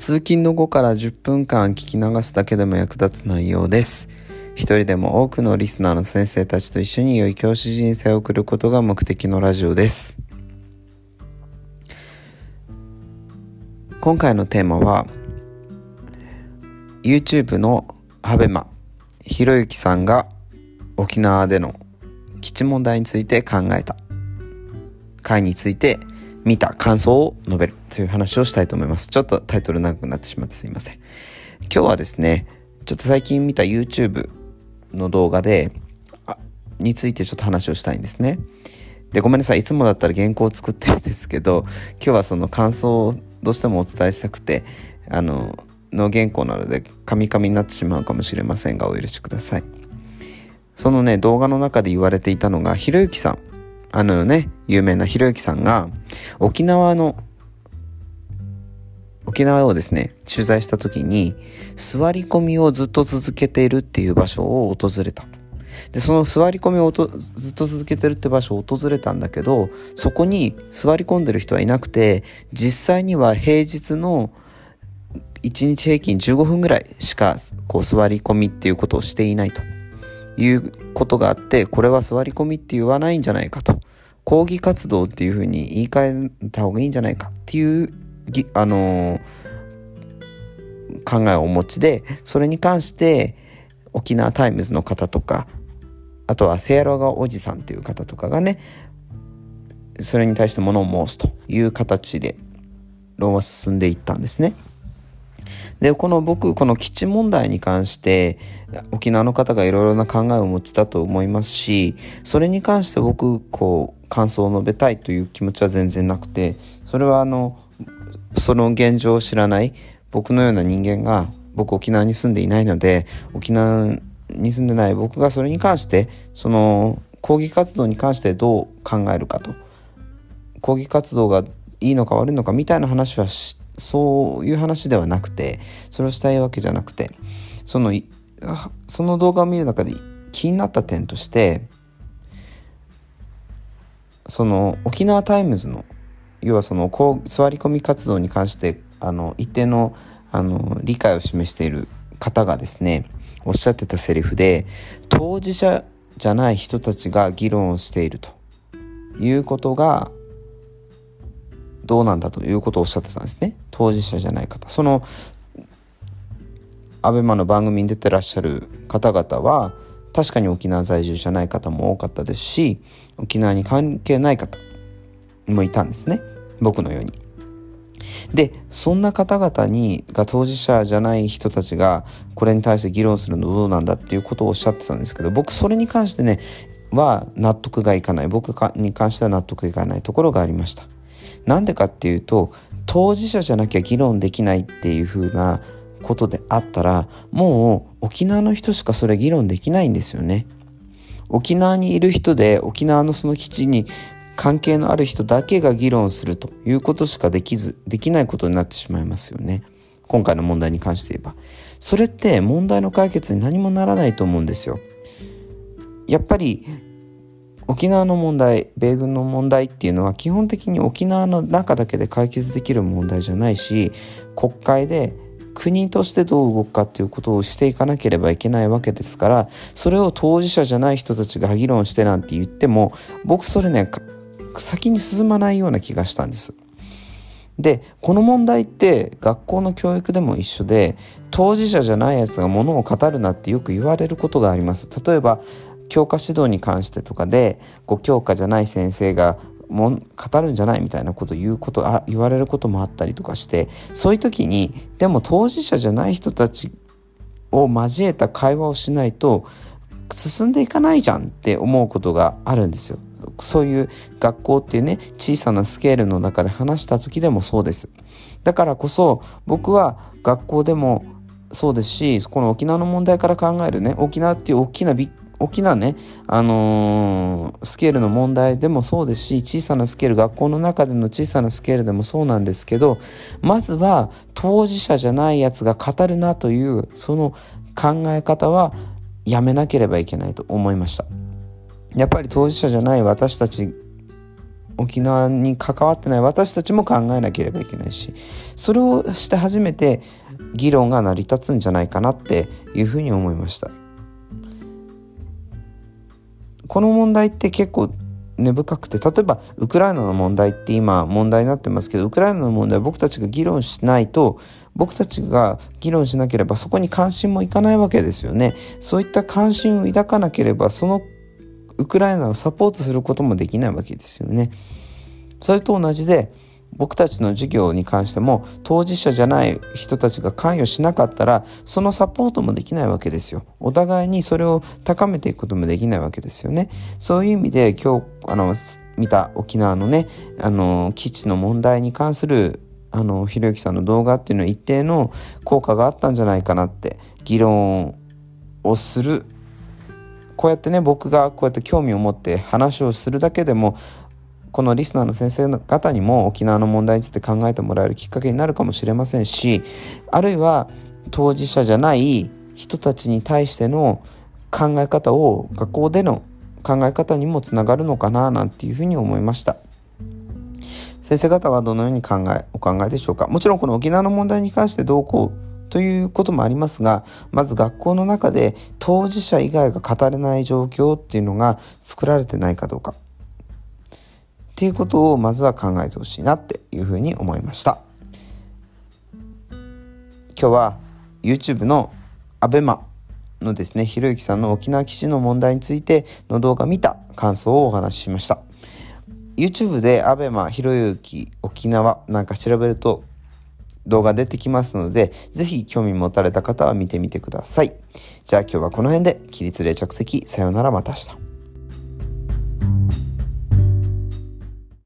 通勤の後から10分間聞き流すだけでも役立つ内容です。一人でも多くのリスナーの先生たちと一緒に良い教師人生を送ることが目的のラジオです。今回のテーマは YouTube のハベマひろゆきさんが沖縄での基地問題について考えた回について見た感想を述べるという話をしたいと思います。ちょっとタイトル長くなってしまってすいません。今日はですね、ちょっと最近見た YouTube の動画で、についてちょっと話をしたいんですね。で、ごめんなさい。いつもだったら原稿を作ってるんですけど、今日はその感想をどうしてもお伝えしたくて、あの、の原稿なので、カミカミになってしまうかもしれませんが、お許しください。そのね、動画の中で言われていたのが、ひろゆきさん。あのね、有名なひろゆきさんが、沖縄の、沖縄をですね、取材した時に、座り込みをずっと続けているっていう場所を訪れた。で、その座り込みをずっと続けてるって場所を訪れたんだけど、そこに座り込んでる人はいなくて、実際には平日の1日平均15分ぐらいしかこう座り込みっていうことをしていないと。いうことがあってこれは座り込みって言わないんじゃないかと抗議活動っていうふうに言い換えた方がいいんじゃないかっていうあのー、考えをお持ちでそれに関して沖縄タイムズの方とかあとはせやろがいおじさんっていう方とかがねそれに対して物を申すという形で論は進んでいったんですね。でこの僕この基地問題に関して沖縄の方がいろいろな考えを持ちたと思いますしそれに関して僕こう感想を述べたいという気持ちは全然なくてそれはあのその現状を知らない僕のような人間が僕沖縄に住んでいないので沖縄に住んでない僕がそれに関してその抗議活動に関してどう考えるかと。抗議活動がいいのか悪いのかみたいな話はしてそういう話ではなくてそれをしたいわけじゃなくてそのその動画を見る中で気になった点としてその沖縄タイムズの要はそのこう座り込み活動に関してあの一定のあの理解を示している方がですねおっしゃってたセリフで当事者じゃない人たちが議論をしているということがどうなんだということをおっしゃってたんですね当事者じゃない方そのアベマの番組に出てらっしゃる方々は確かに沖縄在住じゃない方も多かったですし沖縄に関係ない方もいたんですね僕のように。でそんな方々にが当事者じゃない人たちがこれに対して議論するのどうなんだっていうことをおっしゃってたんですけど僕それに関してねは納得がいかない僕に関しては納得いかないところがありました。なんでかっていうと当事者じゃなきゃ議論できないっていう風なことであったらもう沖縄の人しかそれ議論できないんですよね。沖縄にいる人で沖縄のその基地に関係のある人だけが議論するということしかできずできないことになってしまいますよね。今回の問題に関して言えば。それって問題の解決に何もならないと思うんですよ。やっぱり沖縄の問題米軍の問題っていうのは基本的に沖縄の中だけで解決できる問題じゃないし国会で国としてどう動くかっていうことをしていかなければいけないわけですからそれを当事者じゃない人たちが議論してなんて言っても僕それね先に進まないような気がしたんです。でこの問題って学校の教育でも一緒で当事者じゃないやつがものを語るなってよく言われることがあります。例えば教科指導に関してとかでこう教科じゃない先生がも語るんじゃないみたいなこと言うことあ言われることもあったりとかしてそういう時にでも当事者じゃない人たちを交えた会話をしないと進んでいかないじゃんって思うことがあるんですよ。そういう学校っていうね小さなスケールの中で話した時でもそうですだからこそ僕は学校でもそうですしこの沖縄の問題から考えるね沖縄っていう大きなビッ大きなね、あのー、スケールの問題でもそうですし小さなスケール学校の中での小さなスケールでもそうなんですけどまずは当事者じゃないやつが語るなというその考え方はやめなければいけないと思いました。やっぱり当事者じゃない私たち沖縄に関わってない私たちも考えなければいけないしそれをして初めて議論が成り立つんじゃないかなっていうふうに思いました。この問題って結構根深くて例えばウクライナの問題って今問題になってますけどウクライナの問題は僕たちが議論しないと僕たちが議論しなければそこに関心もいかないわけですよね。そういった関心を抱かなければそのウクライナをサポートすることもできないわけですよね。それと同じで僕たちの授業に関しても当事者じゃない人たちが関与しなかったらそのサポートもできないわけですよ。お互いにそれを高めていくこともできないわけですよね。そういう意味で今日あの見た沖縄のねあの基地の問題に関するあのひろゆきさんの動画っていうのは一定の効果があったんじゃないかなって議論をする。こうやってね僕がこうやって興味を持って話をするだけでもこのリスナーの先生方にも沖縄の問題について考えてもらえるきっかけになるかもしれませんしあるいは当事者じゃない人たちに対しての考え方を学校での考え方にもつながるのかななんていうふうに思いました。先生方はどのように考えお考えでしょうか？もちろんこの沖縄の問題に関してどうこうということもありますがまず学校の中で当事者以外が語れない状況っていうのが作られてないかどうか。っていうことをまずは考えてほしいなっていうふうに思いました今日は YouTube の ABEMA のですねひろゆきさんの沖縄基地の問題についての動画見た感想をお話ししました YouTube で ABEMA ひろゆき沖縄なんか調べると動画出てきますので、ぜひ興味持たれた方は見てみてください。じゃあ今日はこの辺で、起立例着席、さようならまた明日。